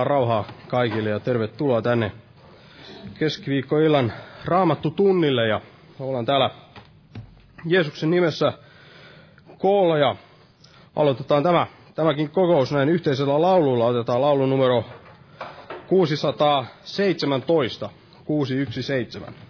Jumalan rauhaa kaikille ja tervetuloa tänne keskiviikkoillan raamattu tunnille ja ollaan täällä Jeesuksen nimessä koolla ja aloitetaan tämä, tämäkin kokous näin yhteisellä laululla. Otetaan laulu numero 617, 617.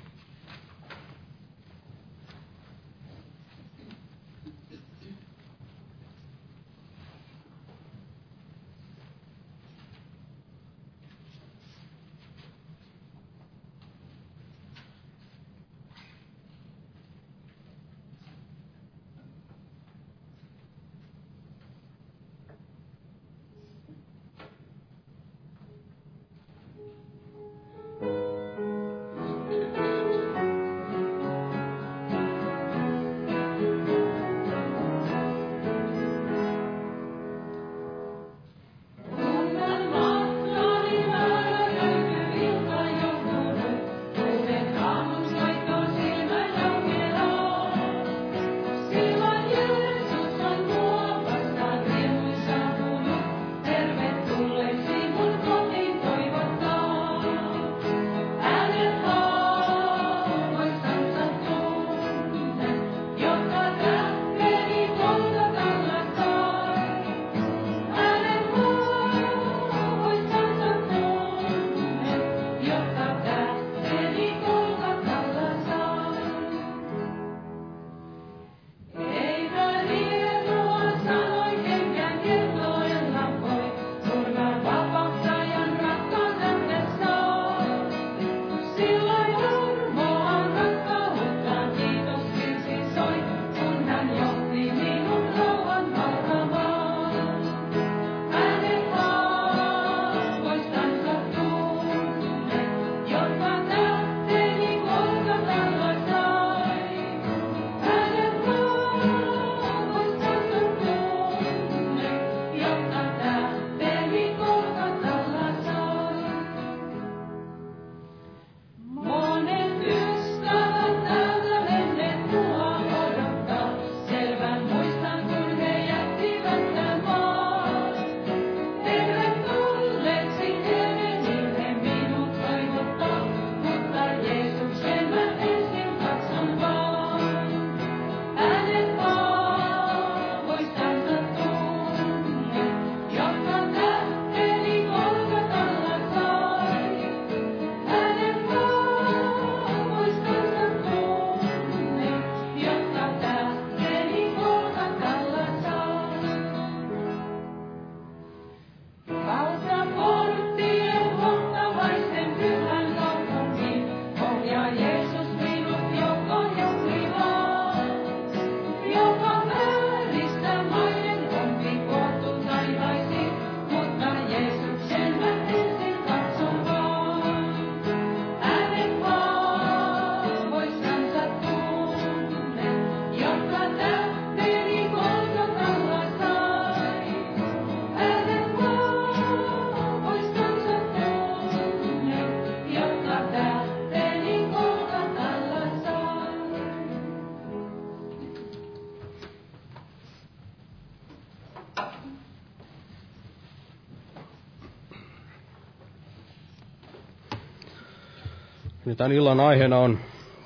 Niin tämän illan aiheena on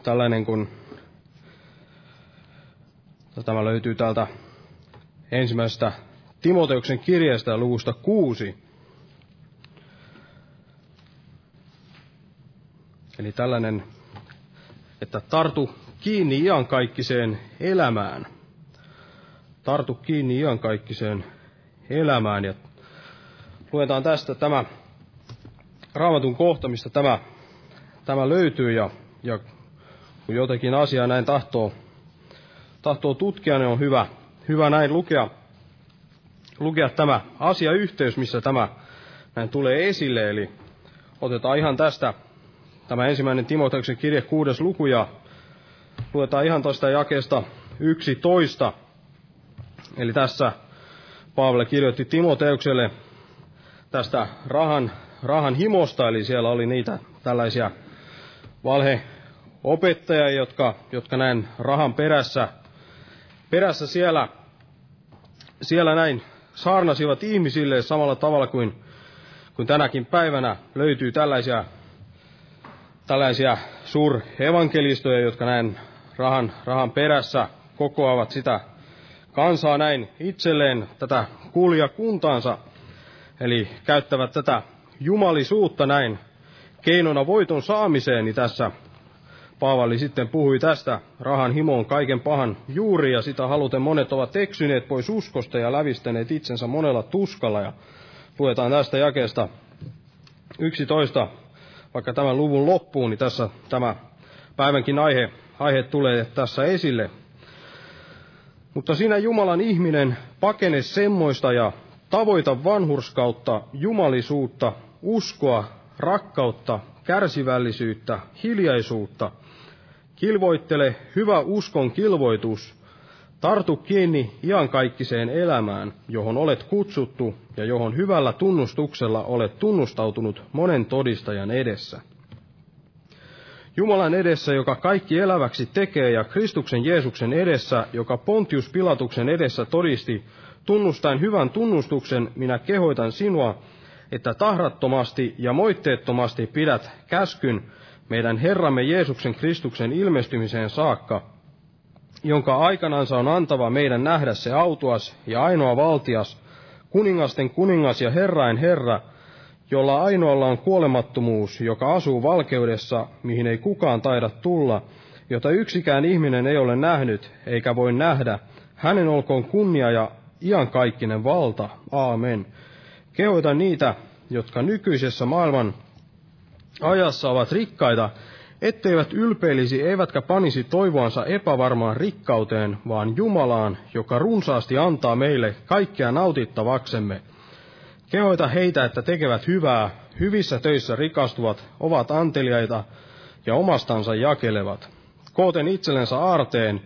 tällainen, kun tämä löytyy täältä ensimmäisestä Timoteuksen kirjeestä luvusta kuusi. Eli tällainen, että tartu kiinni iankaikkiseen elämään. Tartu kiinni iankaikkiseen elämään. Ja luetaan tästä tämä raamatun kohta, mistä tämä tämä löytyy ja, ja kun jotakin asiaa näin tahtoo, tahtoo tutkia, niin on hyvä, hyvä näin lukea, lukea tämä asiayhteys, missä tämä näin tulee esille. Eli otetaan ihan tästä tämä ensimmäinen Timoteuksen kirje kuudes luku ja luetaan ihan tuosta jakeesta 11. Eli tässä Paavali kirjoitti Timoteukselle tästä rahan, rahan himosta, eli siellä oli niitä tällaisia valheopettajia, jotka, jotka näin rahan perässä, perässä siellä, siellä näin saarnasivat ihmisille samalla tavalla kuin, kun tänäkin päivänä. Löytyy tällaisia, tällaisia suurevankelistoja, jotka näin rahan, rahan perässä kokoavat sitä kansaa näin itselleen, tätä kuulijakuntaansa, eli käyttävät tätä jumalisuutta näin keinona voiton saamiseen, niin tässä Paavali sitten puhui tästä rahan himoon kaiken pahan juuri, ja sitä haluten monet ovat eksyneet pois uskosta ja lävistäneet itsensä monella tuskalla. Ja luetaan tästä jakeesta 11, vaikka tämän luvun loppuun, niin tässä tämä päivänkin aihe, aihe tulee tässä esille. Mutta sinä Jumalan ihminen pakene semmoista ja tavoita vanhurskautta, jumalisuutta, uskoa, rakkautta, kärsivällisyyttä, hiljaisuutta. Kilvoittele hyvä uskon kilvoitus. Tartu kiinni iankaikkiseen elämään, johon olet kutsuttu ja johon hyvällä tunnustuksella olet tunnustautunut monen todistajan edessä. Jumalan edessä, joka kaikki eläväksi tekee, ja Kristuksen Jeesuksen edessä, joka Pontius Pilatuksen edessä todisti, tunnustain hyvän tunnustuksen, minä kehoitan sinua, että tahrattomasti ja moitteettomasti pidät käskyn meidän Herramme Jeesuksen Kristuksen ilmestymiseen saakka, jonka aikanansa on antava meidän nähdä se autuas ja ainoa valtias, kuningasten kuningas ja Herrain Herra, jolla ainoalla on kuolemattomuus, joka asuu valkeudessa, mihin ei kukaan taida tulla, jota yksikään ihminen ei ole nähnyt eikä voi nähdä, hänen olkoon kunnia ja iankaikkinen valta. Aamen. Kehoita niitä, jotka nykyisessä maailman ajassa ovat rikkaita, etteivät ylpeilisi eivätkä panisi toivoansa epävarmaan rikkauteen, vaan Jumalaan, joka runsaasti antaa meille kaikkea nautittavaksemme. Kehoita heitä, että tekevät hyvää, hyvissä töissä rikastuvat, ovat anteliaita ja omastansa jakelevat. Kooten itsellensä aarteen,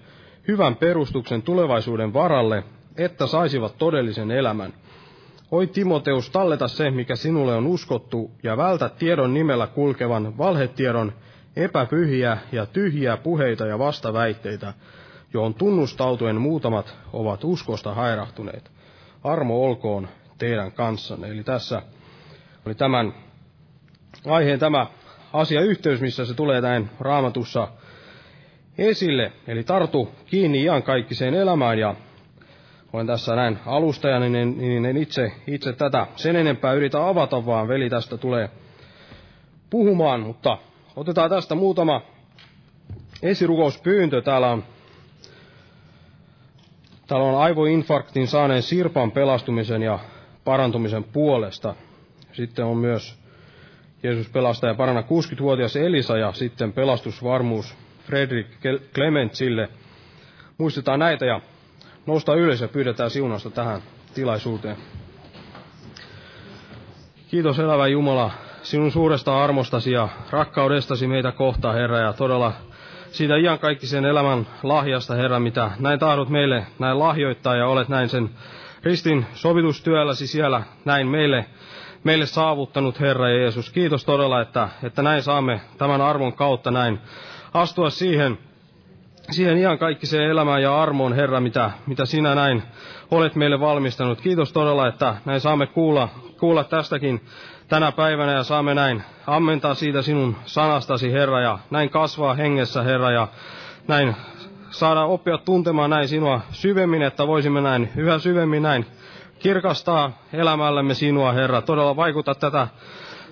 hyvän perustuksen tulevaisuuden varalle, että saisivat todellisen elämän – Oi Timoteus, talleta se, mikä sinulle on uskottu, ja vältä tiedon nimellä kulkevan valhetiedon epäpyhiä ja tyhjiä puheita ja vastaväitteitä, johon tunnustautuen muutamat ovat uskosta hairahtuneet. Armo olkoon teidän kanssanne. Eli tässä oli tämän aiheen tämä asia yhteys, missä se tulee näin raamatussa esille. Eli tartu kiinni iankaikkiseen elämään ja olen tässä näin alustajani, niin, niin en itse, itse tätä sen enempää yritä avata, vaan veli tästä tulee puhumaan, mutta otetaan tästä muutama esirukouspyyntö. Täällä on, täällä on aivoinfarktin saaneen Sirpan pelastumisen ja parantumisen puolesta. Sitten on myös Jeesus pelastaa ja paranna 60-vuotias Elisa ja sitten pelastusvarmuus Fredrik Clementsille. Muistetaan näitä ja Nousta ylös ja pyydetään siunausta tähän tilaisuuteen. Kiitos elävä Jumala sinun suuresta armostasi ja rakkaudestasi meitä kohtaan, Herra, ja todella siitä iankaikkisen elämän lahjasta, Herra, mitä näin tahdot meille näin lahjoittaa ja olet näin sen ristin sovitustyölläsi siellä näin meille, meille saavuttanut, Herra Jeesus. Kiitos todella, että, että näin saamme tämän arvon kautta näin astua siihen siihen ihan kaikki se elämään ja armoon, Herra, mitä, mitä sinä näin olet meille valmistanut. Kiitos todella, että näin saamme kuulla, kuulla tästäkin tänä päivänä ja saamme näin ammentaa siitä sinun sanastasi, Herra, ja näin kasvaa hengessä, Herra, ja näin saada oppia tuntemaan näin sinua syvemmin, että voisimme näin yhä syvemmin näin kirkastaa elämällämme sinua, Herra. Todella vaikuta tätä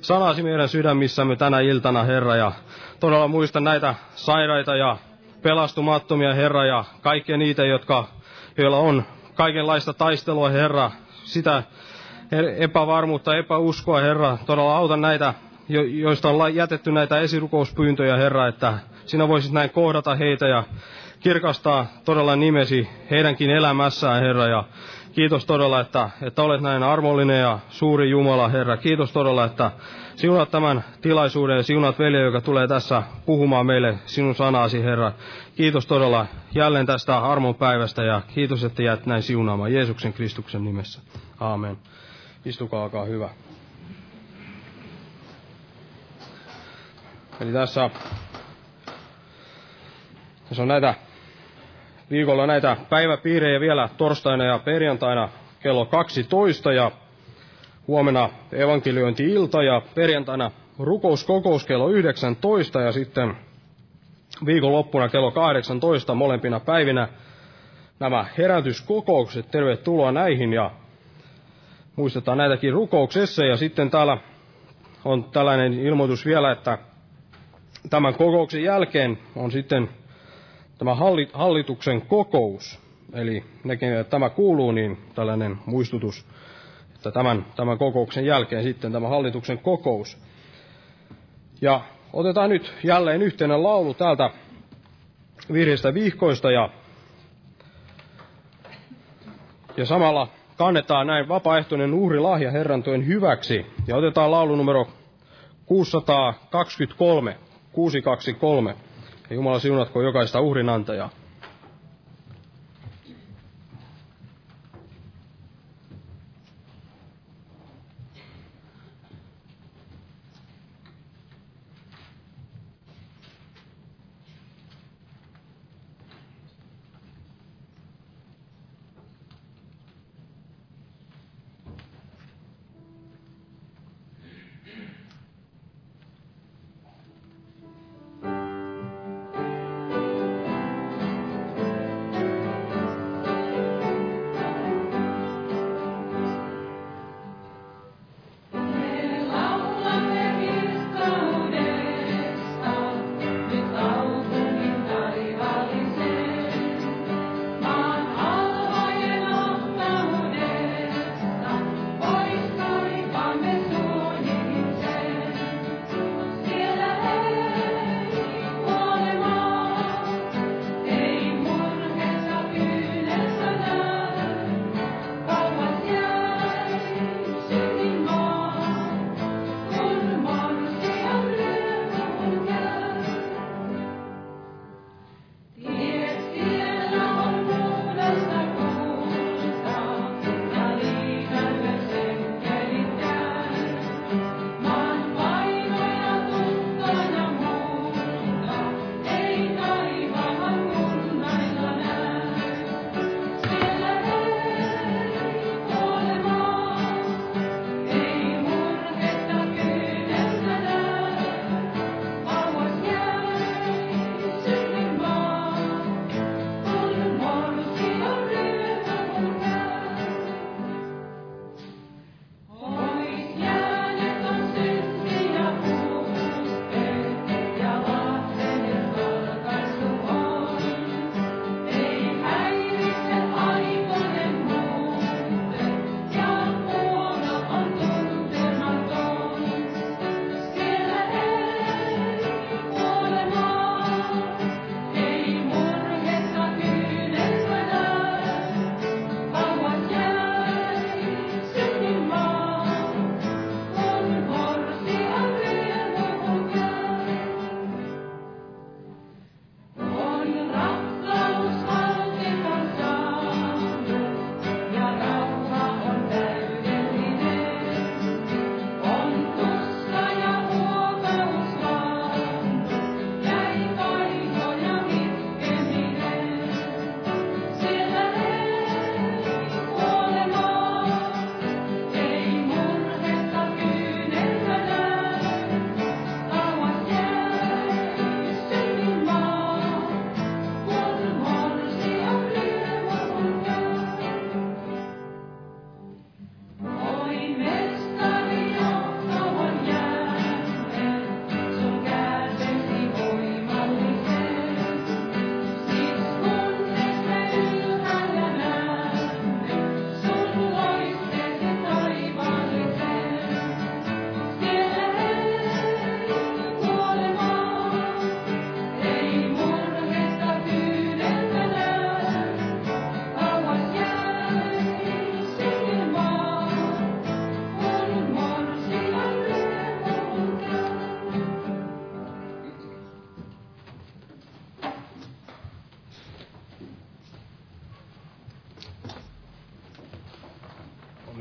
sanasi meidän sydämissämme tänä iltana, Herra, ja todella muista näitä sairaita ja pelastumattomia, Herra, ja kaikkia niitä, jotka, joilla on kaikenlaista taistelua, Herra, sitä epävarmuutta, epäuskoa, Herra. Todella auta näitä, joista on jätetty näitä esirukouspyyntöjä, Herra, että sinä voisit näin kohdata heitä ja kirkastaa todella nimesi heidänkin elämässään, Herra, ja kiitos todella, että, että olet näin armollinen ja suuri Jumala, Herra. Kiitos todella, että Siunat tämän tilaisuuden ja siunat velje, joka tulee tässä puhumaan meille sinun sanasi, Herra. Kiitos todella jälleen tästä armon päivästä ja kiitos, että jäät näin siunaamaan Jeesuksen Kristuksen nimessä. Aamen. Istukaa, alkaa hyvä. Eli tässä, tässä on näitä viikolla näitä päiväpiirejä vielä torstaina ja perjantaina kello 12 ja huomenna evankeliointi-ilta ja perjantaina rukouskokous kello 19 ja sitten viikonloppuna kello 18 molempina päivinä nämä herätyskokoukset. Tervetuloa näihin ja muistetaan näitäkin rukouksessa. Ja sitten täällä on tällainen ilmoitus vielä, että tämän kokouksen jälkeen on sitten tämä hallituksen kokous. Eli että tämä kuuluu, niin tällainen muistutus, että tämän, tämän kokouksen jälkeen sitten tämä hallituksen kokous. Ja otetaan nyt jälleen yhteinen laulu täältä virheistä vihkoista ja, ja samalla kannetaan näin vapaaehtoinen uhrilahja Herran työn hyväksi. Ja otetaan laulu numero 623, 623. Ja Jumala siunatko jokaista uhrinantajaa.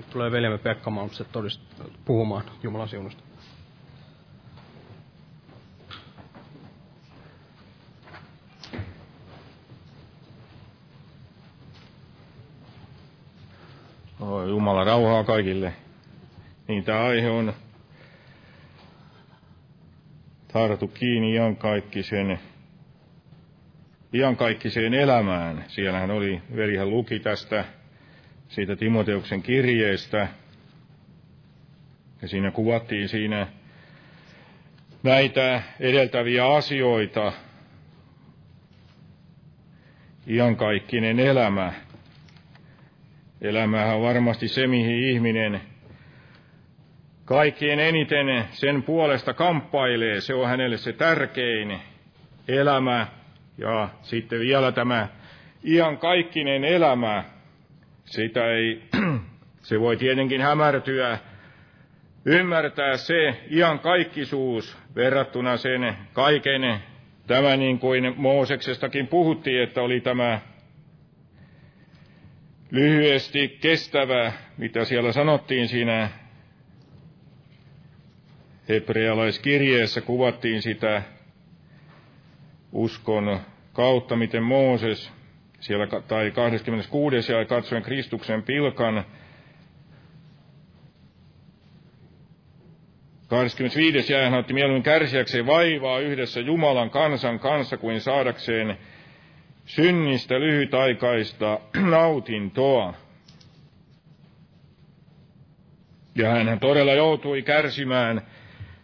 Tulee veljemme Pekka Malmstedt todist, puhumaan Jumalan siunusta. Jumala rauhaa kaikille. niin tämä aihe on tartu kiinni iankaikkisen, iankaikkiseen elämään. Siellähän oli, velihän luki tästä siitä Timoteuksen kirjeestä. Ja siinä kuvattiin siinä näitä edeltäviä asioita, iankaikkinen elämä. Elämähän on varmasti se, mihin ihminen kaikkien eniten sen puolesta kamppailee. Se on hänelle se tärkein elämä. Ja sitten vielä tämä iankaikkinen elämä. Sitä ei, se voi tietenkin hämärtyä, ymmärtää se iankaikkisuus verrattuna sen kaiken Tämä niin kuin Mooseksestakin puhuttiin, että oli tämä lyhyesti kestävä, mitä siellä sanottiin siinä hebrealaiskirjeessä, kuvattiin sitä uskon kautta, miten Mooses siellä, tai 26. ja katsoen Kristuksen pilkan, 25. jää hän otti mieluummin kärsiäkseen vaivaa yhdessä Jumalan kansan kanssa kuin saadakseen synnistä lyhytaikaista nautintoa. Ja hän todella joutui kärsimään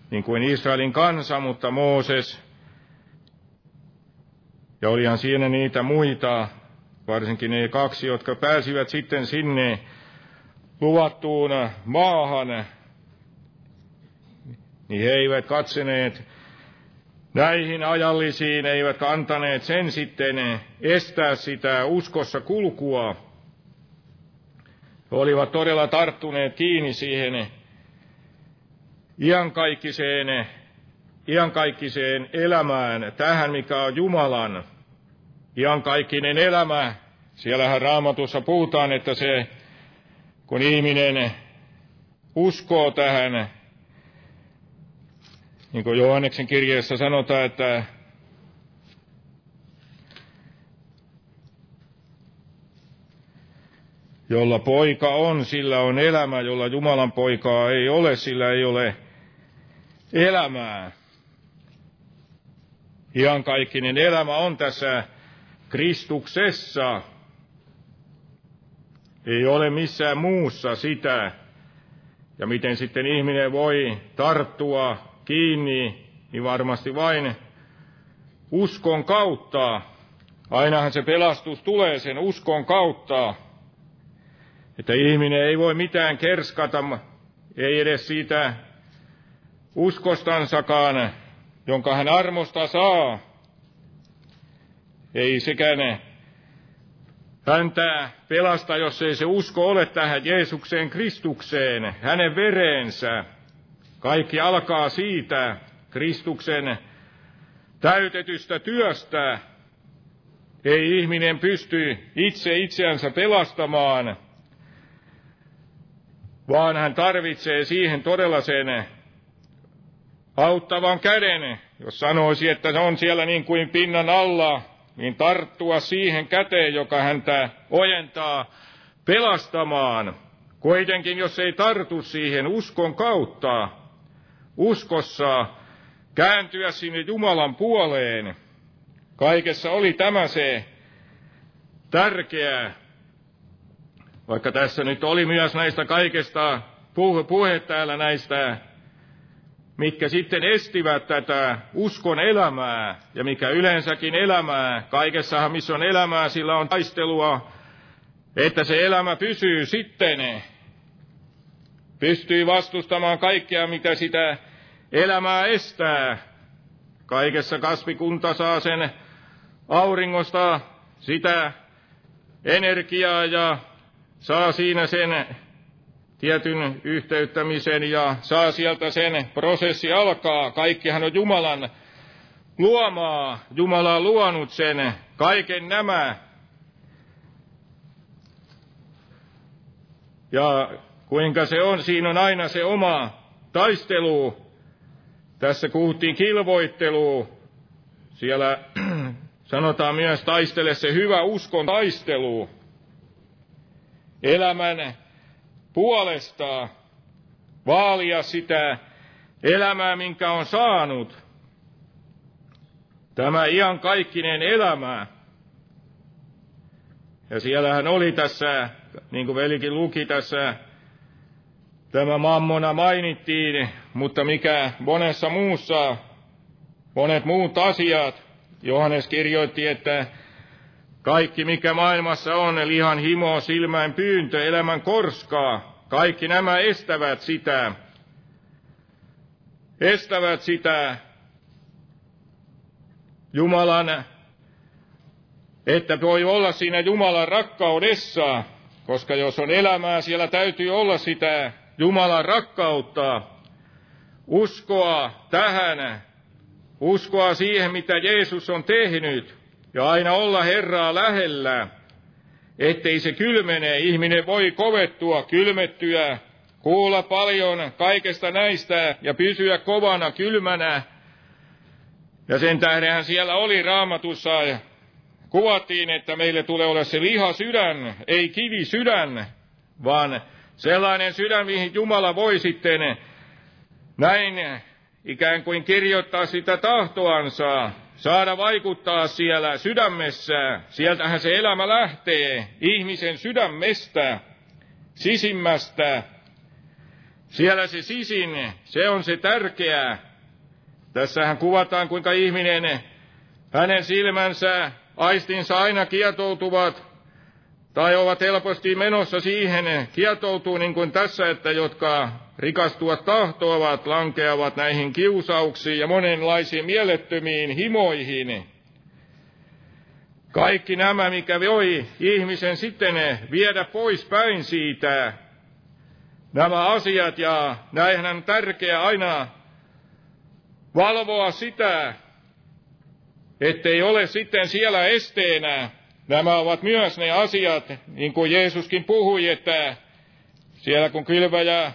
niin kuin Israelin kansa, mutta Mooses, ja olihan siinä niitä muita, varsinkin ne kaksi, jotka pääsivät sitten sinne luvattuun maahan, niin he eivät katseneet näihin ajallisiin, eivät kantaneet sen sitten estää sitä uskossa kulkua. He olivat todella tarttuneet kiinni siihen iankaikkiseen, iankaikkiseen elämään, tähän mikä on Jumalan iankaikkinen elämä. Siellähän raamatussa puhutaan, että se, kun ihminen uskoo tähän niin kuin Johanneksen kirjeessä sanotaan, että jolla poika on, sillä on elämä, jolla Jumalan poikaa ei ole, sillä ei ole elämää. Iankaikkinen elämä on tässä Kristuksessa. Ei ole missään muussa sitä. Ja miten sitten ihminen voi tarttua kiinni, niin varmasti vain uskon kautta. Ainahan se pelastus tulee sen uskon kautta. Että ihminen ei voi mitään kerskata, ei edes siitä uskostansakaan, jonka hän armosta saa. Ei sekään häntä pelasta, jos ei se usko ole tähän Jeesukseen Kristukseen, hänen vereensä. Kaikki alkaa siitä Kristuksen täytetystä työstä. Ei ihminen pysty itse itseänsä pelastamaan, vaan hän tarvitsee siihen todella sen auttavan käden. Jos sanoisi, että se on siellä niin kuin pinnan alla, niin tarttua siihen käteen, joka häntä ojentaa pelastamaan. Kuitenkin, jos ei tartu siihen uskon kautta, uskossa kääntyä sinne Jumalan puoleen. Kaikessa oli tämä se tärkeä, vaikka tässä nyt oli myös näistä kaikesta puhe, puhe täällä näistä, mitkä sitten estivät tätä uskon elämää ja mikä yleensäkin elämää. Kaikessahan, missä on elämää, sillä on taistelua, että se elämä pysyy sitten pystyy vastustamaan kaikkea, mikä sitä elämää estää. Kaikessa kasvikunta saa sen auringosta sitä energiaa ja saa siinä sen tietyn yhteyttämisen ja saa sieltä sen prosessi alkaa. Kaikkihan on Jumalan luomaa. Jumala on luonut sen kaiken nämä. Ja kuinka se on, siinä on aina se oma taistelu. Tässä puhuttiin kilvoittelua. Siellä sanotaan myös taistele se hyvä uskon taistelu elämän puolesta. vaalia sitä elämää, minkä on saanut. Tämä iankaikkinen elämä. Ja siellähän oli tässä, niin kuin velikin luki tässä, tämä mammona mainittiin, mutta mikä monessa muussa, monet muut asiat, Johannes kirjoitti, että kaikki mikä maailmassa on, lihan himo, silmäin pyyntö, elämän korskaa, kaikki nämä estävät sitä, estävät sitä Jumalan, että voi olla siinä Jumalan rakkaudessa, koska jos on elämää, siellä täytyy olla sitä Jumalan rakkautta, uskoa tähän, uskoa siihen, mitä Jeesus on tehnyt, ja aina olla Herraa lähellä, ettei se kylmene. Ihminen voi kovettua, kylmettyä, kuulla paljon kaikesta näistä ja pysyä kovana, kylmänä. Ja sen tähdenhän siellä oli raamatussa, kuvattiin, että meille tulee olla se liha sydän, ei kivi sydän, vaan sellainen sydän, mihin Jumala voi sitten näin ikään kuin kirjoittaa sitä tahtoansa, saada vaikuttaa siellä sydämessä. Sieltähän se elämä lähtee ihmisen sydämestä, sisimmästä. Siellä se sisin, se on se tärkeää. Tässähän kuvataan, kuinka ihminen, hänen silmänsä, aistinsa aina kietoutuvat tai ovat helposti menossa siihen, kietoutuu niin kuin tässä, että jotka rikastuvat tahtoavat, lankeavat näihin kiusauksiin ja monenlaisiin mielettömiin himoihin. Kaikki nämä, mikä voi ihmisen sitten viedä pois päin siitä, nämä asiat, ja näinhän on tärkeää aina valvoa sitä, ettei ole sitten siellä esteenä. Nämä ovat myös ne asiat, niin kuin Jeesuskin puhui, että siellä kun kylväjä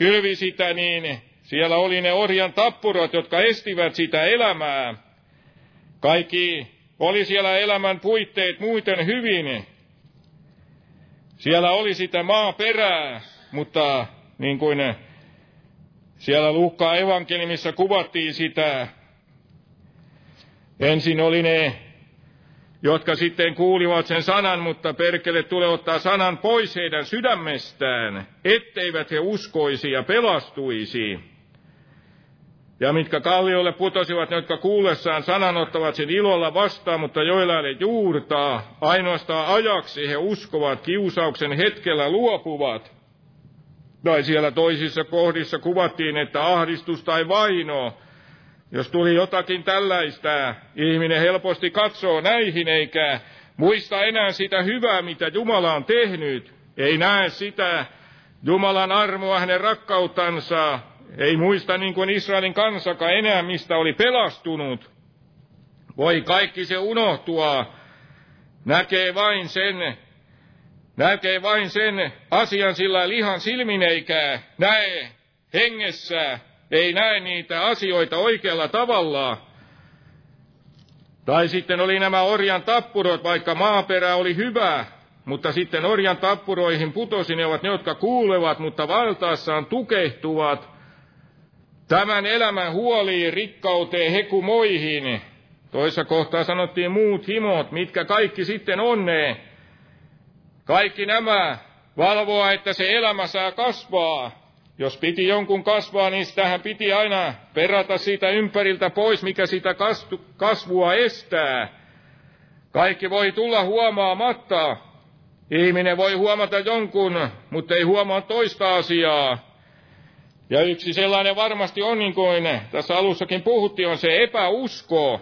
kylvi sitä, niin siellä oli ne orjan tappurot, jotka estivät sitä elämää. Kaikki oli siellä elämän puitteet muuten hyvin. Siellä oli sitä maaperää, mutta niin kuin siellä Luukkaan evankeliumissa kuvattiin sitä, ensin oli ne jotka sitten kuulivat sen sanan, mutta perkele tulee ottaa sanan pois heidän sydämestään, etteivät he uskoisi ja pelastuisi. Ja mitkä kalliolle putosivat, ne, jotka kuullessaan sanan ottavat sen ilolla vastaan, mutta joilla ei juurtaa, ainoastaan ajaksi he uskovat, kiusauksen hetkellä luopuvat. Tai siellä toisissa kohdissa kuvattiin, että ahdistus tai vaino jos tuli jotakin tällaista, ihminen helposti katsoo näihin eikä muista enää sitä hyvää, mitä Jumala on tehnyt. Ei näe sitä Jumalan armoa, hänen rakkautansa. Ei muista niin kuin Israelin kansakaan enää, mistä oli pelastunut. Voi kaikki se unohtua. Näkee vain sen, näkee vain sen asian sillä lihan silmin eikä näe hengessä ei näe niitä asioita oikealla tavalla. Tai sitten oli nämä orjan tappurot, vaikka maaperä oli hyvä, mutta sitten orjan tappuroihin putosi ne ovat ne, jotka kuulevat, mutta valtaassaan tukehtuvat tämän elämän huoliin, rikkauteen, hekumoihin. Toissa kohtaa sanottiin muut himot, mitkä kaikki sitten on ne. Kaikki nämä valvoa, että se elämä saa kasvaa, jos piti jonkun kasvaa, niin sitähän piti aina perata siitä ympäriltä pois, mikä sitä kasvua estää. Kaikki voi tulla huomaamatta. Ihminen voi huomata jonkun, mutta ei huomaa toista asiaa. Ja yksi sellainen varmasti on, niin kuin tässä alussakin puhuttiin, on se epäusko.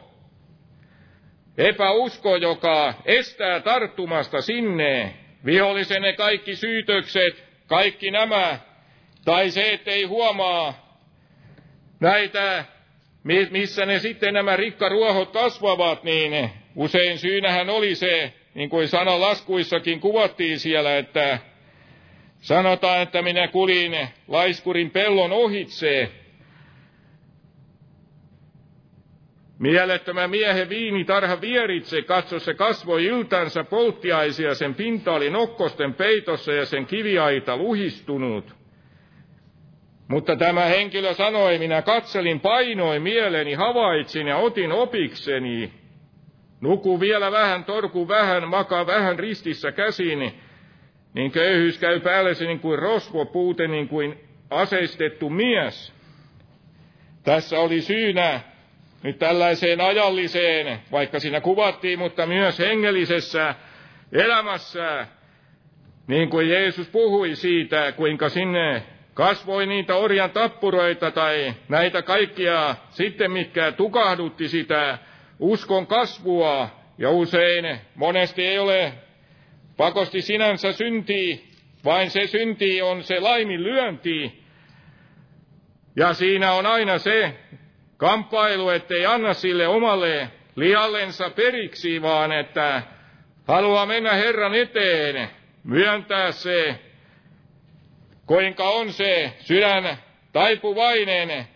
Epäusko, joka estää tarttumasta sinne. Vihollisen ne kaikki syytökset, kaikki nämä tai se, että ei huomaa näitä, missä ne sitten nämä rikkaruohot kasvavat, niin usein syynähän oli se, niin kuin laskuissakin kuvattiin siellä, että sanotaan, että minä kulin laiskurin pellon ohitse. Mielettömän miehen viinitarha vieritse, katso se kasvoi yltänsä polttiaisia, sen pinta oli nokkosten peitossa ja sen kiviaita luhistunut. Mutta tämä henkilö sanoi, minä katselin, painoin mieleni, havaitsin ja otin opikseni. Nuku vielä vähän, torku vähän, makaa vähän ristissä käsini, niin köyhyys käy päällesi niin kuin rosvo, puute niin kuin aseistettu mies. Tässä oli syynä nyt tällaiseen ajalliseen, vaikka siinä kuvattiin, mutta myös hengellisessä elämässä, niin kuin Jeesus puhui siitä, kuinka sinne kasvoi niitä orjan tappuroita tai näitä kaikkia sitten, mitkä tukahdutti sitä uskon kasvua. Ja usein monesti ei ole pakosti sinänsä synti, vain se synti on se laiminlyönti. Ja siinä on aina se kamppailu, ettei anna sille omalle liallensa periksi, vaan että haluaa mennä Herran eteen, myöntää se, kuinka on se sydän taipuvainen.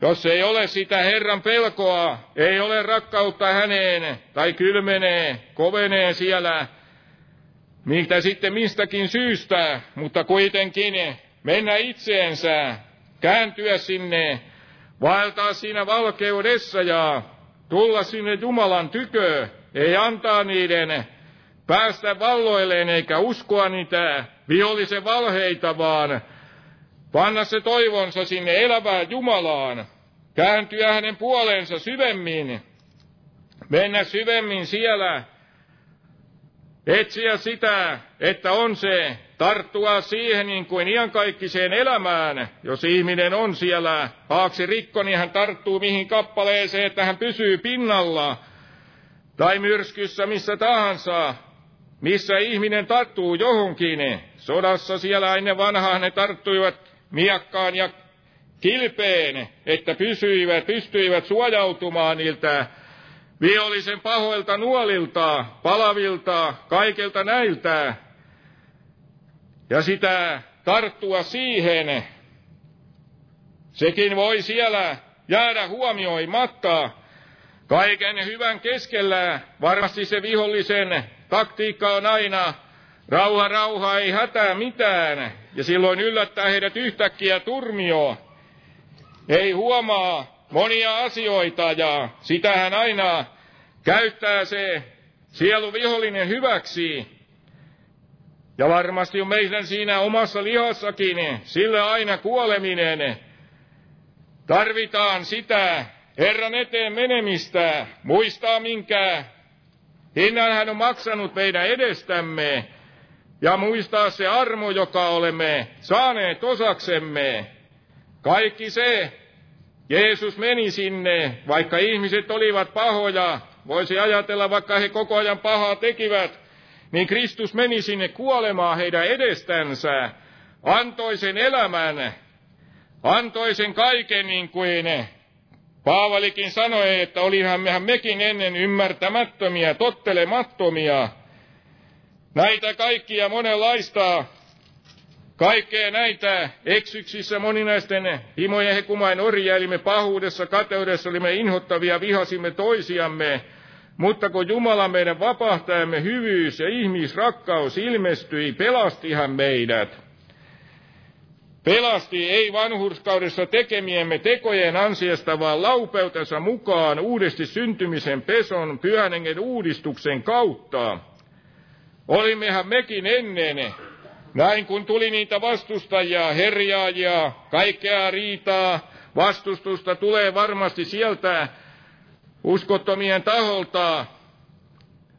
Jos ei ole sitä Herran pelkoa, ei ole rakkautta häneen, tai kylmenee, kovenee siellä, mitä sitten mistäkin syystä, mutta kuitenkin mennä itseensä, kääntyä sinne, vaeltaa siinä valkeudessa ja tulla sinne Jumalan tykö, ei antaa niiden päästä valloilleen eikä uskoa niitä vihollisen valheita, vaan panna se toivonsa sinne elävään Jumalaan, kääntyä hänen puoleensa syvemmin, mennä syvemmin siellä, etsiä sitä, että on se, tarttua siihen niin kuin iankaikkiseen elämään. Jos ihminen on siellä haaksi rikko, niin hän tarttuu mihin kappaleeseen, että hän pysyy pinnalla. Tai myrskyssä missä tahansa, missä ihminen tarttuu johonkin. Sodassa siellä ennen vanhaa ne tarttuivat miakkaan ja kilpeen, että pysyivät, pystyivät suojautumaan niiltä vihollisen pahoilta nuolilta, palavilta, kaikilta näiltä. Ja sitä tarttua siihen, sekin voi siellä jäädä huomioimatta. Kaiken hyvän keskellä varmasti se vihollisen taktiikka on aina rauha, rauha, ei hätää mitään. Ja silloin yllättää heidät yhtäkkiä turmio. Ei huomaa monia asioita ja sitähän aina käyttää se sielu vihollinen hyväksi. Ja varmasti on meidän siinä omassa lihassakin, sillä aina kuoleminen. Tarvitaan sitä Herran eteen menemistä, muistaa minkä hinnan hän on maksanut meidän edestämme, ja muistaa se armo, joka olemme saaneet osaksemme. Kaikki se, Jeesus meni sinne, vaikka ihmiset olivat pahoja, voisi ajatella, vaikka he koko ajan pahaa tekivät, niin Kristus meni sinne kuolemaan heidän edestänsä, antoi sen elämän, antoi sen kaiken niin kuin Paavalikin sanoi, että olihan mehän mekin ennen ymmärtämättömiä, tottelemattomia. Näitä kaikkia monenlaista, kaikkea näitä eksyksissä moninaisten himojen hekumain orjailimme pahuudessa, kateudessa olimme inhottavia, vihasimme toisiamme, mutta kun Jumala meidän vapahtajamme hyvyys ja ihmisrakkaus ilmestyi, pelastihan meidät. Pelasti ei vanhurskaudessa tekemiemme tekojen ansiosta, vaan laupeutensa mukaan uudesti syntymisen peson pyhän uudistuksen kautta. Olimmehan mekin ennen, näin kun tuli niitä vastustajia, herjaajia, kaikkea riitaa, vastustusta tulee varmasti sieltä uskottomien taholta,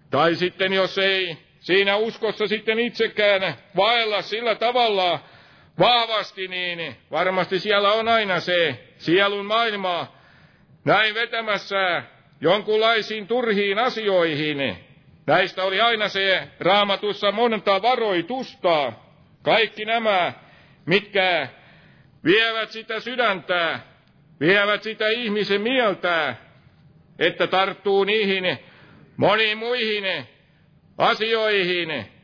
tai sitten jos ei siinä uskossa sitten itsekään vaella sillä tavalla vahvasti, niin varmasti siellä on aina se sielun maailma näin vetämässä jonkunlaisiin turhiin asioihin. Näistä oli aina se raamatussa monta varoitusta. Kaikki nämä, mitkä vievät sitä sydäntä, vievät sitä ihmisen mieltä, että tarttuu niihin moniin muihin asioihin.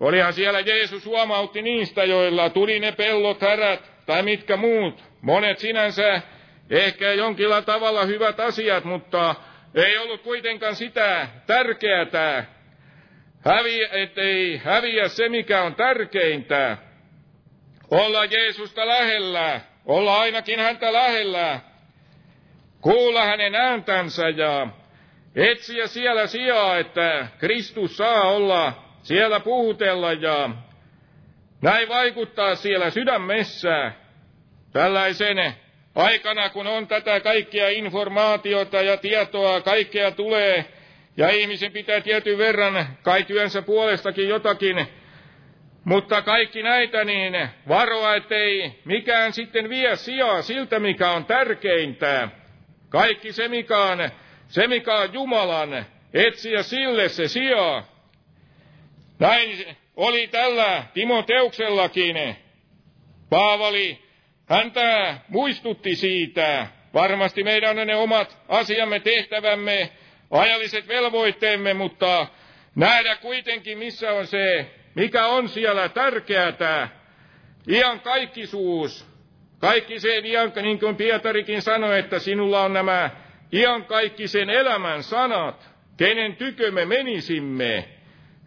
Olihan siellä Jeesus huomautti niistä, joilla tuli ne pellot, härät tai mitkä muut. Monet sinänsä ehkä jonkinlailla tavalla hyvät asiat, mutta ei ollut kuitenkaan sitä tärkeää, häviä, ettei häviä se, mikä on tärkeintä. olla Jeesusta lähellä, olla ainakin häntä lähellä, kuulla hänen ääntänsä ja etsiä siellä sijaa, että Kristus saa olla siellä puhutella ja näin vaikuttaa siellä sydämessä tällaisen aikana, kun on tätä kaikkia informaatiota ja tietoa, kaikkea tulee, ja ihmisen pitää tietyn verran kai työnsä puolestakin jotakin, mutta kaikki näitä niin varoa, ettei mikään sitten vie sijaa siltä, mikä on tärkeintä. Kaikki se, mikä on, se, mikä on Jumalan, etsiä sille se sijaa. Näin oli tällä Timoteuksellakin. Paavali Häntä muistutti siitä. Varmasti meidän on ne omat asiamme, tehtävämme, ajalliset velvoitteemme, mutta nähdä kuitenkin, missä on se, mikä on siellä tärkeää. Ian kaikkisuus. Kaikki se niin kuin Pietarikin sanoi, että sinulla on nämä iankaikkisen elämän sanat, kenen tykö me menisimme.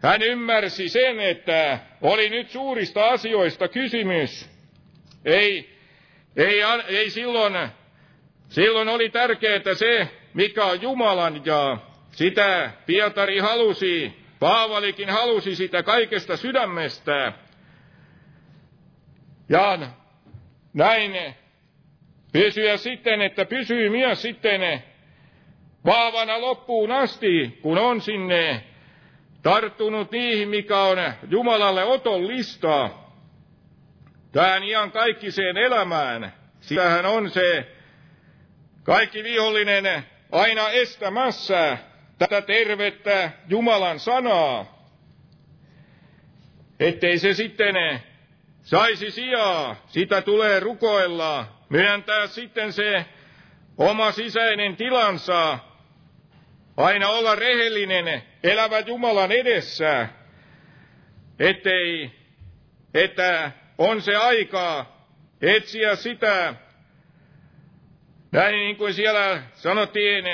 Hän ymmärsi sen, että oli nyt suurista asioista kysymys. Ei ei, ei silloin, silloin oli tärkeää se, mikä on Jumalan ja sitä Pietari halusi, Paavalikin halusi sitä kaikesta sydämestä. Ja näin pysyä sitten, että pysyy myös sitten vahvana loppuun asti, kun on sinne tarttunut niihin, mikä on Jumalalle otollista tähän ihan kaikkiseen elämään. Sitähän on se kaikki vihollinen aina estämässä tätä tervettä Jumalan sanaa, ettei se sitten saisi sijaa, sitä tulee rukoilla, myöntää sitten se oma sisäinen tilansa, aina olla rehellinen, elävä Jumalan edessä, ettei, että on se aikaa etsiä sitä. Näin niin kuin siellä sanottiin,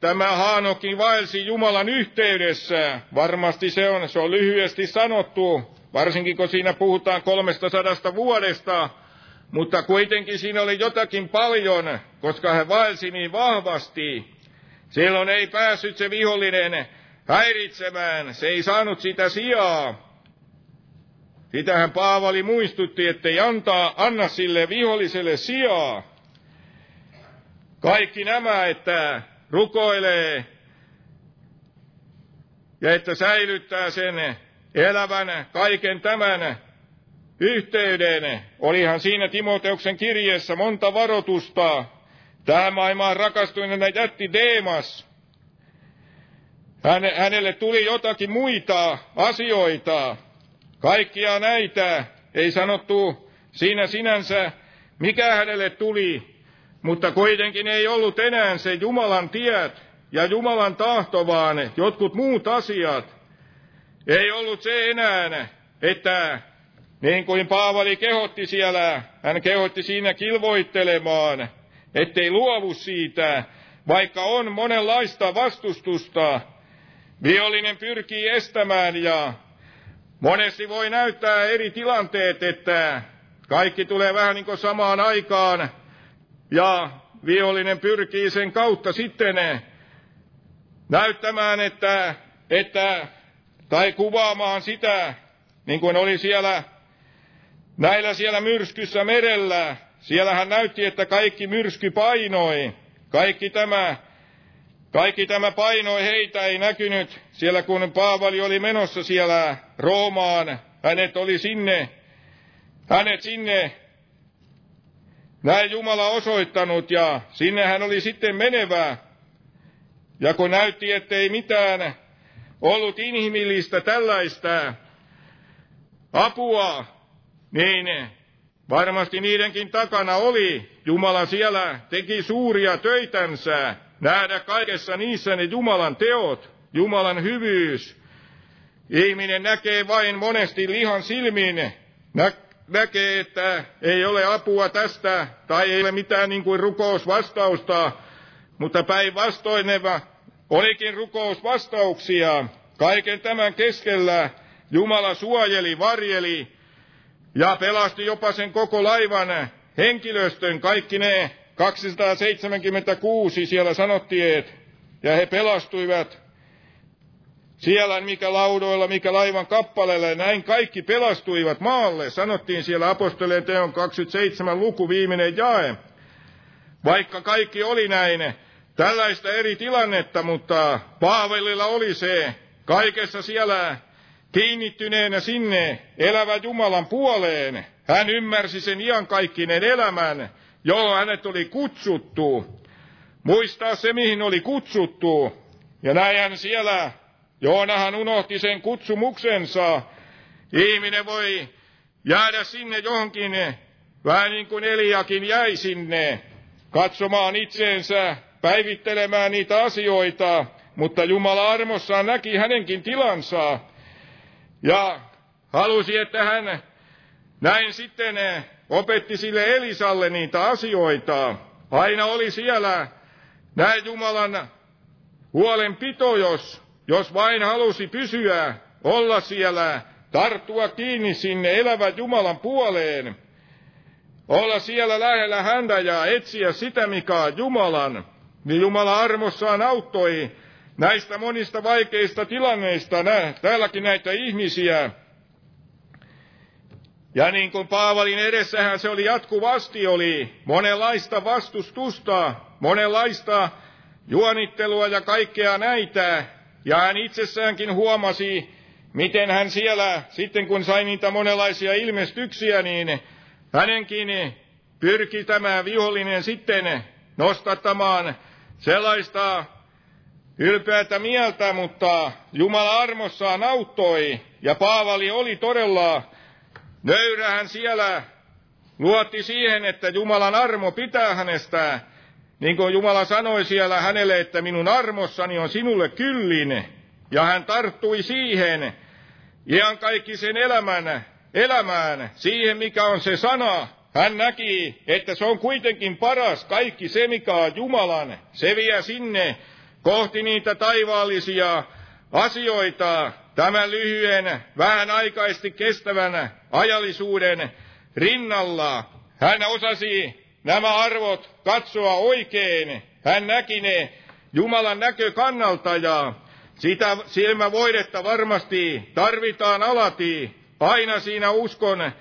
tämä Haanokin vaelsi Jumalan yhteydessä. Varmasti se on, se on lyhyesti sanottu, varsinkin kun siinä puhutaan kolmesta sadasta vuodesta, mutta kuitenkin siinä oli jotakin paljon, koska hän vaelsi niin vahvasti. Silloin ei päässyt se vihollinen häiritsemään, se ei saanut sitä sijaa. Sitähän Paavali muistutti, ettei antaa, anna sille viholliselle sijaa. Kaikki nämä, että rukoilee ja että säilyttää sen elävän kaiken tämän yhteyden. Olihan siinä Timoteuksen kirjeessä monta varoitusta. Tähän maailmaan rakastuneena jätti Deemas. Hänelle tuli jotakin muita asioita, Kaikkia näitä ei sanottu siinä sinänsä, mikä hänelle tuli, mutta kuitenkin ei ollut enää se Jumalan tiet ja Jumalan tahto, vaan jotkut muut asiat. Ei ollut se enää, että niin kuin Paavali kehotti siellä, hän kehotti siinä kilvoittelemaan, ettei luovu siitä, vaikka on monenlaista vastustusta. Vihollinen pyrkii estämään ja Monesti voi näyttää eri tilanteet, että kaikki tulee vähän niin kuin samaan aikaan ja vihollinen pyrkii sen kautta sitten näyttämään, että, että tai kuvaamaan sitä, niin kuin oli siellä näillä siellä myrskyssä merellä. Siellähän näytti, että kaikki myrsky painoi. Kaikki tämä kaikki tämä paino heitä ei näkynyt siellä, kun Paavali oli menossa siellä Roomaan. Hänet oli sinne, hänet sinne näin Jumala osoittanut ja sinne hän oli sitten menevä. Ja kun näytti, ettei mitään ollut inhimillistä tällaista apua, niin varmasti niidenkin takana oli. Jumala siellä teki suuria töitänsä nähdä kaikessa niissä ne Jumalan teot, Jumalan hyvyys. Ihminen näkee vain monesti lihan silmin, nä- näkee, että ei ole apua tästä tai ei ole mitään niin kuin rukousvastausta, mutta päinvastoin olikin rukousvastauksia. Kaiken tämän keskellä Jumala suojeli, varjeli ja pelasti jopa sen koko laivan henkilöstön, kaikki ne 276 siellä sanottiin, ja he pelastuivat siellä mikä laudoilla, mikä laivan kappaleilla, ja näin kaikki pelastuivat maalle, sanottiin siellä apostoleen teon 27 luku viimeinen jae. Vaikka kaikki oli näin, tällaista eri tilannetta, mutta Paavelilla oli se kaikessa siellä kiinnittyneenä sinne elävä Jumalan puoleen. Hän ymmärsi sen iankaikkinen elämän, johon hänet oli kutsuttu. Muistaa se, mihin oli kutsuttu. Ja näin siellä, Joonahan unohti sen kutsumuksensa. Ihminen voi jäädä sinne johonkin, vähän niin kuin Eliakin jäi sinne, katsomaan itseensä, päivittelemään niitä asioita, mutta Jumala armossaan näki hänenkin tilansa ja halusi, että hän näin sitten opetti sille Elisalle niitä asioita. Aina oli siellä näin Jumalan huolenpito, jos, jos vain halusi pysyä, olla siellä, tarttua kiinni sinne elävän Jumalan puoleen, olla siellä lähellä häntä ja etsiä sitä, mikä on Jumalan, niin Jumala armossaan auttoi näistä monista vaikeista tilanneista, nä, täälläkin näitä ihmisiä, ja niin kuin Paavalin edessähän se oli jatkuvasti, oli monenlaista vastustusta, monenlaista juonittelua ja kaikkea näitä. Ja hän itsessäänkin huomasi, miten hän siellä, sitten kun sai niitä monenlaisia ilmestyksiä, niin hänenkin pyrki tämä vihollinen sitten nostattamaan sellaista ylpeätä mieltä, mutta Jumala armossaan auttoi, ja Paavali oli todella Nöyrähän siellä luotti siihen, että Jumalan armo pitää hänestä, niin kuin Jumala sanoi siellä hänelle, että minun armossani on sinulle kyllin. Ja hän tarttui siihen, ihan kaikki sen elämän, elämään, siihen mikä on se sana. Hän näki, että se on kuitenkin paras, kaikki se mikä on Jumalan. Se vie sinne kohti niitä taivaallisia asioita, tämän lyhyen, vähän aikaisesti kestävän ajallisuuden rinnalla. Hän osasi nämä arvot katsoa oikein. Hän näki ne Jumalan näkökannalta ja sitä silmävoidetta varmasti tarvitaan alati aina siinä uskon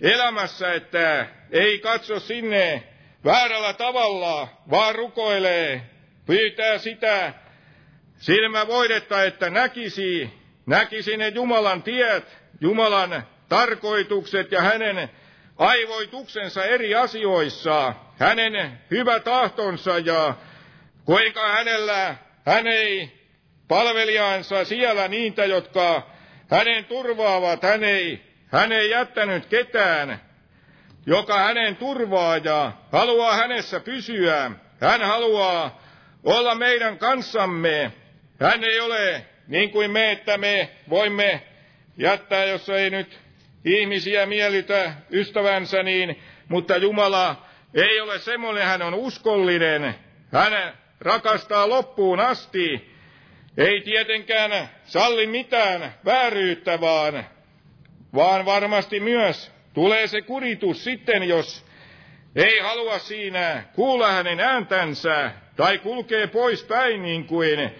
elämässä, että ei katso sinne väärällä tavalla, vaan rukoilee, pyytää sitä silmävoidetta, että näkisi, näkisi ne Jumalan tiet, Jumalan tarkoitukset ja hänen aivoituksensa eri asioissa, hänen hyvä tahtonsa ja kuinka hänellä, hän ei palvelijansa siellä niitä, jotka hänen turvaavat, hän ei, hän ei jättänyt ketään, joka hänen turvaa ja haluaa hänessä pysyä. Hän haluaa olla meidän kanssamme. Hän ei ole niin kuin me, että me voimme jättää, jos ei nyt ihmisiä miellytä ystävänsä, niin, mutta Jumala ei ole semmoinen, hän on uskollinen. Hän rakastaa loppuun asti. Ei tietenkään salli mitään vääryyttä, vaan, vaan varmasti myös tulee se kuritus sitten, jos ei halua siinä kuulla hänen ääntänsä tai kulkee pois päin niin kuin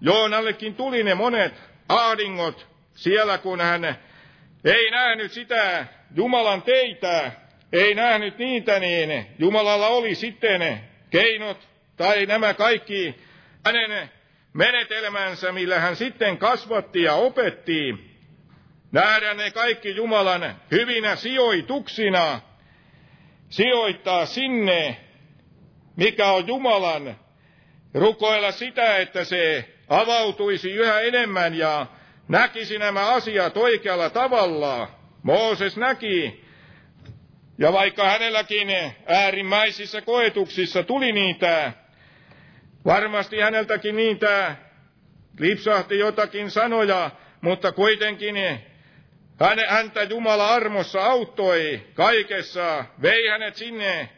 Joonallekin tuli ne monet ahdingot siellä, kun hän ei nähnyt sitä Jumalan teitä, ei nähnyt niitä, niin Jumalalla oli sitten keinot tai nämä kaikki hänen menetelmänsä, millä hän sitten kasvatti ja opetti. Nähdä ne kaikki Jumalan hyvinä sijoituksina, sijoittaa sinne, mikä on Jumalan, rukoilla sitä, että se avautuisi yhä enemmän ja näkisi nämä asiat oikealla tavalla. Mooses näki, ja vaikka hänelläkin äärimmäisissä koetuksissa tuli niitä, varmasti häneltäkin niitä lipsahti jotakin sanoja, mutta kuitenkin häntä Jumala armossa auttoi kaikessa, vei hänet sinne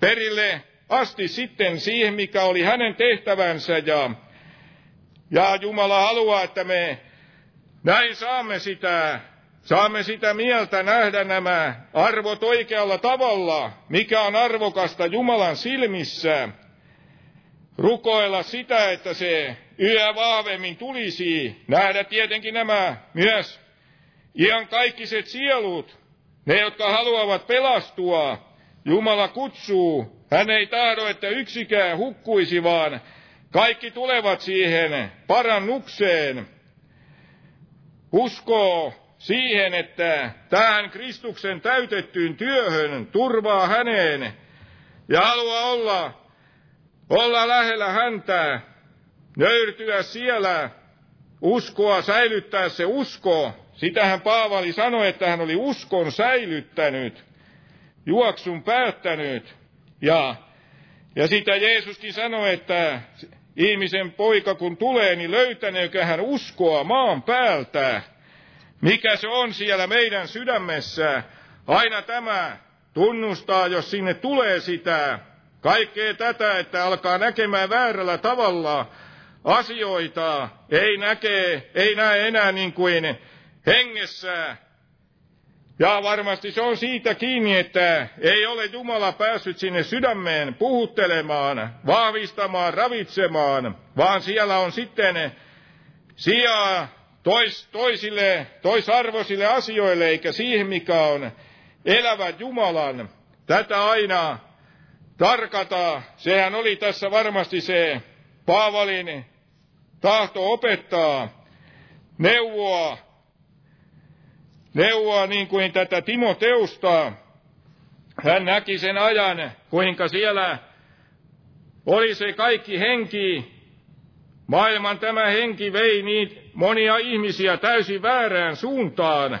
perille asti sitten siihen, mikä oli hänen tehtävänsä ja, ja Jumala haluaa, että me näin saamme sitä. Saamme sitä mieltä nähdä nämä arvot oikealla tavalla, mikä on arvokasta Jumalan silmissä, rukoilla sitä, että se yhä vahvemmin tulisi. Nähdä tietenkin nämä myös kaikkiset sielut, ne jotka haluavat pelastua. Jumala kutsuu, hän ei tahdo, että yksikään hukkuisi, vaan kaikki tulevat siihen parannukseen. Uskoo siihen, että tähän Kristuksen täytettyyn työhön turvaa häneen ja haluaa olla, olla lähellä häntä, nöyrtyä siellä, uskoa, säilyttää se usko. Sitähän Paavali sanoi, että hän oli uskon säilyttänyt, juoksun päättänyt. Ja, ja sitä Jeesuskin sanoi, että ihmisen poika kun tulee, niin löytäneekö hän uskoa maan päältä. Mikä se on siellä meidän sydämessä? Aina tämä tunnustaa, jos sinne tulee sitä, kaikkea tätä, että alkaa näkemään väärällä tavalla asioita, ei näkee, ei näe enää niin kuin hengessä. Ja varmasti se on siitä kiinni, että ei ole Jumala päässyt sinne sydämeen puhuttelemaan, vahvistamaan, ravitsemaan, vaan siellä on sitten sijaa tois, toisille, toisarvoisille asioille, eikä siihen, mikä on elävä Jumalan. Tätä aina tarkata. Sehän oli tässä varmasti se Paavalin tahto opettaa, neuvoa, neuvoa niin kuin tätä Timoteusta. Hän näki sen ajan, kuinka siellä oli se kaikki henki, maailman tämä henki vei niin monia ihmisiä täysin väärään suuntaan,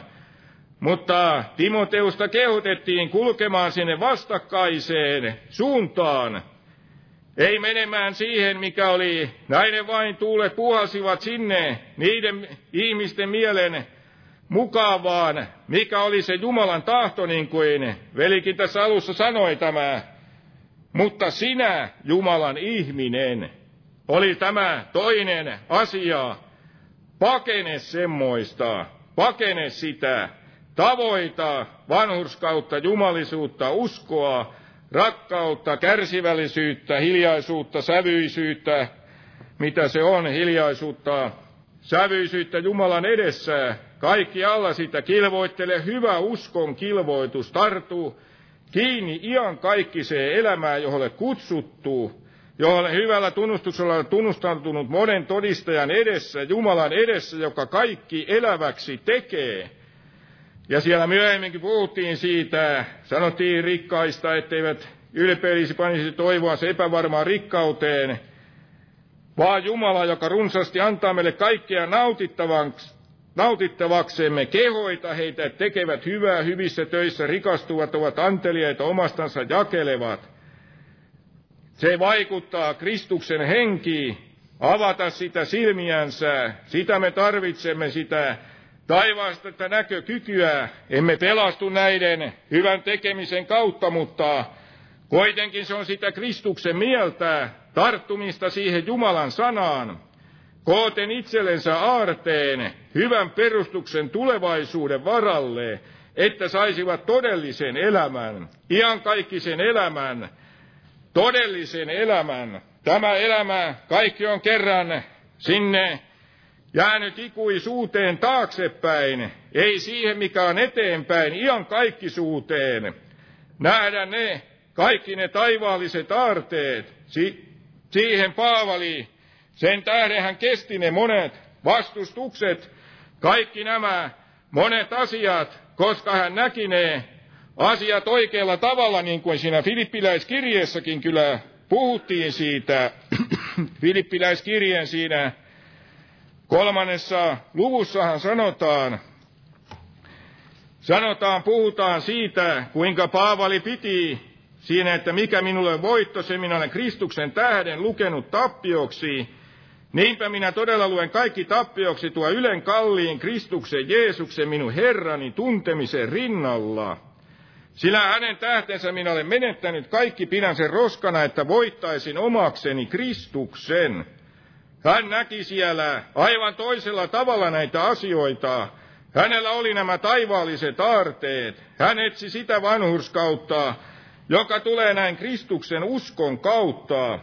mutta Timoteusta kehotettiin kulkemaan sinne vastakkaiseen suuntaan. Ei menemään siihen, mikä oli, näiden vain tuulet puhalsivat sinne niiden ihmisten mielen mukavaan, mikä oli se Jumalan tahto, niin kuin velikin tässä alussa sanoi tämä. Mutta sinä, Jumalan ihminen, oli tämä toinen asia. Pakene semmoista, pakene sitä, tavoita vanhurskautta, jumalisuutta, uskoa, rakkautta, kärsivällisyyttä, hiljaisuutta, sävyisyyttä, mitä se on, hiljaisuutta, sävyisyyttä Jumalan edessä, kaikki alla sitä kilvoittele, hyvä uskon kilvoitus, tartuu. Kiinni ian kaikkiseen elämään, johon kutsuttuu, johon hyvällä tunnustuksella on tunnustautunut monen todistajan edessä, Jumalan edessä, joka kaikki eläväksi tekee. Ja siellä myöhemminkin puhuttiin siitä, sanottiin rikkaista, etteivät ylpeilisi panisi toivoa se epävarmaan rikkauteen, vaan Jumala, joka runsaasti antaa meille kaikkea nautittavaksemme, kehoita heitä, tekevät hyvää hyvissä töissä, rikastuvat, ovat anteliaita, omastansa jakelevat. Se vaikuttaa Kristuksen henki, avata sitä silmiänsä, sitä me tarvitsemme, sitä taivaasta tätä näkökykyä. Emme pelastu näiden hyvän tekemisen kautta, mutta kuitenkin se on sitä Kristuksen mieltä, tarttumista siihen Jumalan sanaan, kooten itsellensä aarteen, hyvän perustuksen tulevaisuuden varalle, että saisivat todellisen elämän, iankaikkisen elämän, todellisen elämän. Tämä elämä, kaikki on kerran sinne jäänyt ikuisuuteen taaksepäin, ei siihen mikä on eteenpäin, ian kaikkisuuteen. Nähdä ne, kaikki ne taivaalliset aarteet, si- siihen Paavali, sen tähden hän kesti ne monet vastustukset, kaikki nämä monet asiat, koska hän näki ne asiat oikealla tavalla, niin kuin siinä Filippiläiskirjeessäkin kyllä puhuttiin siitä, Filippiläiskirjeen siinä kolmannessa luvussahan sanotaan, sanotaan, puhutaan siitä, kuinka Paavali piti siinä, että mikä minulle voitto, se minä olen Kristuksen tähden lukenut tappioksi. Niinpä minä todella luen kaikki tappioksi tuo ylen kalliin Kristuksen Jeesuksen minun Herrani tuntemisen rinnalla. Sillä hänen tähtensä minä olen menettänyt kaikki pidän sen roskana, että voittaisin omakseni Kristuksen. Hän näki siellä aivan toisella tavalla näitä asioita. Hänellä oli nämä taivaalliset aarteet. Hän etsi sitä vanhurskautta, joka tulee näin Kristuksen uskon kautta.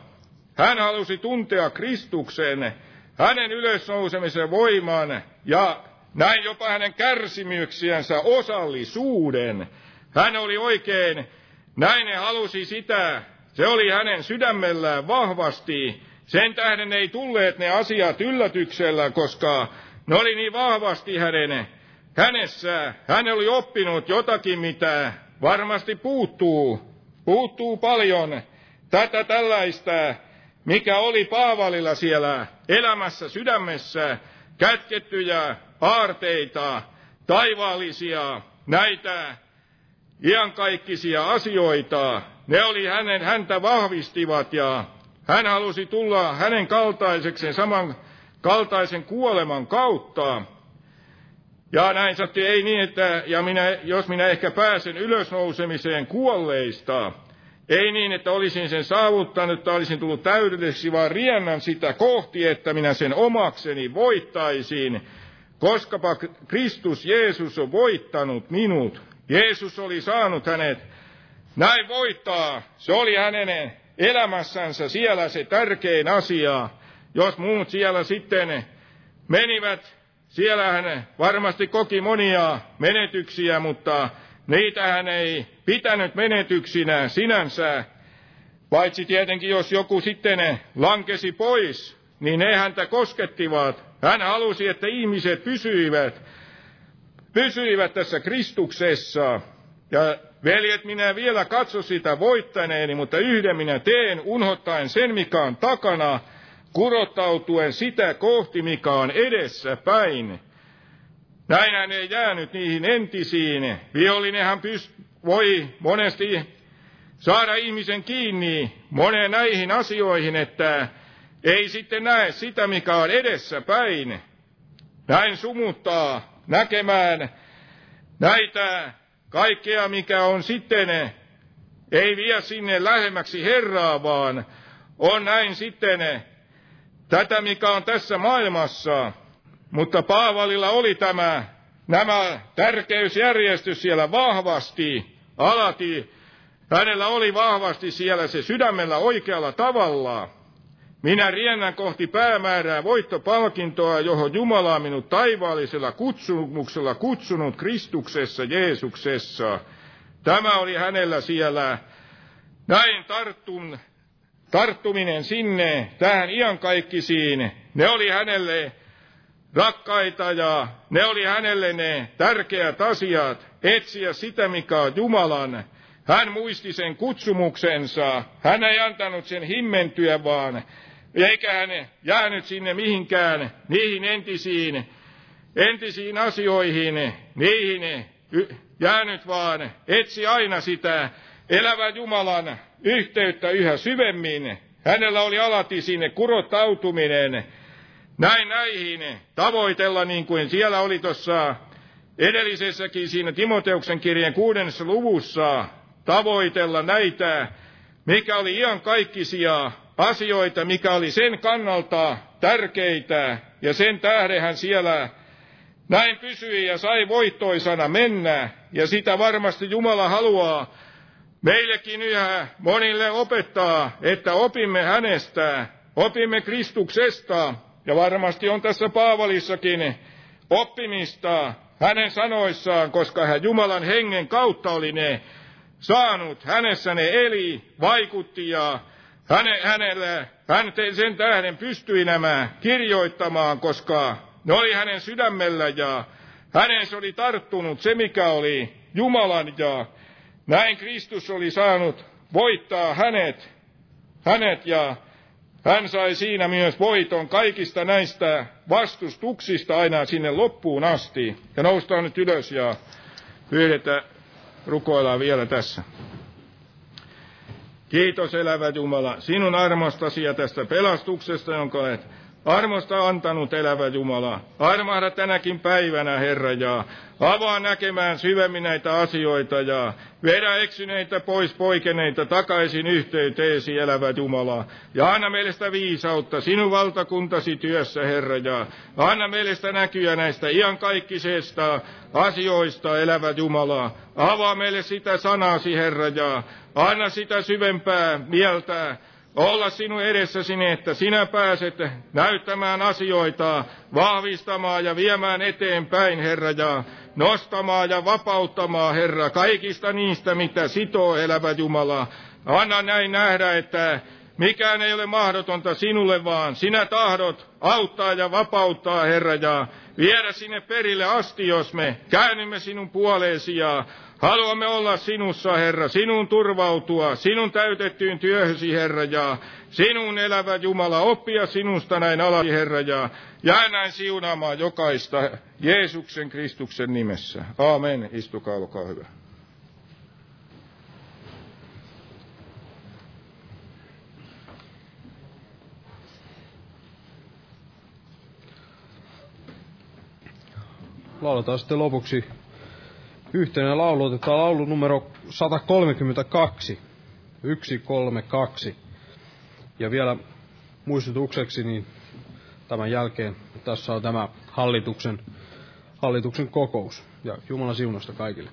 Hän halusi tuntea Kristuksen, hänen ylösnousemisen voiman ja näin jopa hänen kärsimyksiänsä osallisuuden. Hän oli oikein, näin he halusi sitä, se oli hänen sydämellään vahvasti. Sen tähden ei tulleet ne asiat yllätyksellä, koska ne oli niin vahvasti hänen, hänessä. Hän oli oppinut jotakin, mitä varmasti puuttuu. Puuttuu paljon tätä tällaista, mikä oli Paavalilla siellä elämässä, sydämessä, kätkettyjä aarteita, taivaallisia, näitä iankaikkisia asioita, ne oli hänen, häntä vahvistivat ja hän halusi tulla hänen kaltaisekseen saman kaltaisen kuoleman kautta. Ja näin satti ei niin, että ja minä, jos minä ehkä pääsen ylösnousemiseen kuolleista, ei niin, että olisin sen saavuttanut tai olisin tullut täydelliseksi, vaan riennän sitä kohti, että minä sen omakseni voittaisin, koskapa Kristus Jeesus on voittanut minut. Jeesus oli saanut hänet näin voittaa. Se oli hänen elämässänsä siellä se tärkein asia. Jos muut siellä sitten menivät, siellä hän varmasti koki monia menetyksiä, mutta niitä hän ei pitänyt menetyksinä sinänsä. Paitsi tietenkin, jos joku sitten lankesi pois, niin ne häntä koskettivat. Hän halusi, että ihmiset pysyivät, pysyivät tässä Kristuksessa. Ja veljet, minä vielä katso sitä voittaneeni, mutta yhden minä teen, unhottaen sen, mikä on takana, kurottautuen sitä kohti, mikä on edessä päin. Näin hän ei jäänyt niihin entisiin. Vihollinenhan pyst- voi monesti saada ihmisen kiinni moneen näihin asioihin, että ei sitten näe sitä, mikä on edessä päin. Näin sumuttaa näkemään näitä kaikkea, mikä on sitten, ei vie sinne lähemmäksi Herraa, vaan on näin sitten tätä, mikä on tässä maailmassa. Mutta Paavalilla oli tämä, nämä tärkeysjärjestys siellä vahvasti, alati. Hänellä oli vahvasti siellä se sydämellä oikealla tavalla. Minä riennän kohti päämäärää voittopalkintoa, johon Jumala on minut taivaallisella kutsumuksella kutsunut Kristuksessa Jeesuksessa. Tämä oli hänellä siellä. Näin tarttun, tarttuminen sinne, tähän iankaikkisiin, ne oli hänelle rakkaita ja ne oli hänelle ne tärkeät asiat, etsiä sitä, mikä on Jumalan. Hän muisti sen kutsumuksensa, hän ei antanut sen himmentyä, vaan eikä hän jäänyt sinne mihinkään niihin entisiin, entisiin asioihin, niihin jäänyt vaan etsi aina sitä elävän Jumalan yhteyttä yhä syvemmin. Hänellä oli alati sinne kurottautuminen, näin näihin tavoitella, niin kuin siellä oli tuossa edellisessäkin siinä Timoteuksen kirjeen kuudennessa luvussa, tavoitella näitä, mikä oli iankaikkisia asioita, mikä oli sen kannalta tärkeitä, ja sen tähden hän siellä näin pysyi ja sai voittoisana mennä, ja sitä varmasti Jumala haluaa meillekin yhä monille opettaa, että opimme hänestä, opimme Kristuksesta, ja varmasti on tässä Paavalissakin oppimista hänen sanoissaan, koska hän Jumalan hengen kautta oli ne saanut, hänessä ne eli, vaikutti ja Häne, hänelle, hän sen tähden pystyi nämä kirjoittamaan, koska ne oli hänen sydämellä ja hänen oli tarttunut se, mikä oli Jumalan ja näin Kristus oli saanut voittaa hänet, hänet ja hän sai siinä myös voiton kaikista näistä vastustuksista aina sinne loppuun asti. Ja noustaan nyt ylös ja pyydetään, rukoillaan vielä tässä. Kiitos elävä Jumala sinun armostasi ja tästä pelastuksesta, jonka olet armosta antanut elävä Jumala. Armahda tänäkin päivänä, Herra, ja avaa näkemään syvemmin näitä asioita ja vedä eksyneitä pois poikeneita takaisin yhteyteesi, elävä Jumala. Ja anna meille sitä viisautta sinun valtakuntasi työssä, Herra, ja anna meille sitä näkyä näistä iankaikkisesta asioista, elävä Jumala. Avaa meille sitä sanasi, Herra, ja anna sitä syvempää mieltä, olla sinun edessäsi, niin että sinä pääset näyttämään asioita, vahvistamaan ja viemään eteenpäin, Herra, ja nostamaan ja vapauttamaan, Herra, kaikista niistä, mitä sitoo elävä Jumala. Anna näin nähdä, että mikään ei ole mahdotonta sinulle, vaan sinä tahdot auttaa ja vapauttaa, Herra, ja viedä sinne perille asti, jos me käännymme sinun puoleesi ja Haluamme olla sinussa, Herra, sinun turvautua, sinun täytettyyn työhösi, Herra, ja sinun elävä Jumala, oppia sinusta näin alasi, Herra, ja jää näin siunaamaan jokaista Jeesuksen Kristuksen nimessä. Aamen. Istukaa, olkaa hyvä. Lauletaan sitten lopuksi yhteinen laulu. Otetaan laulu numero 132. 132. Ja vielä muistutukseksi, niin tämän jälkeen tässä on tämä hallituksen, hallituksen kokous. Ja Jumalan siunasta kaikille.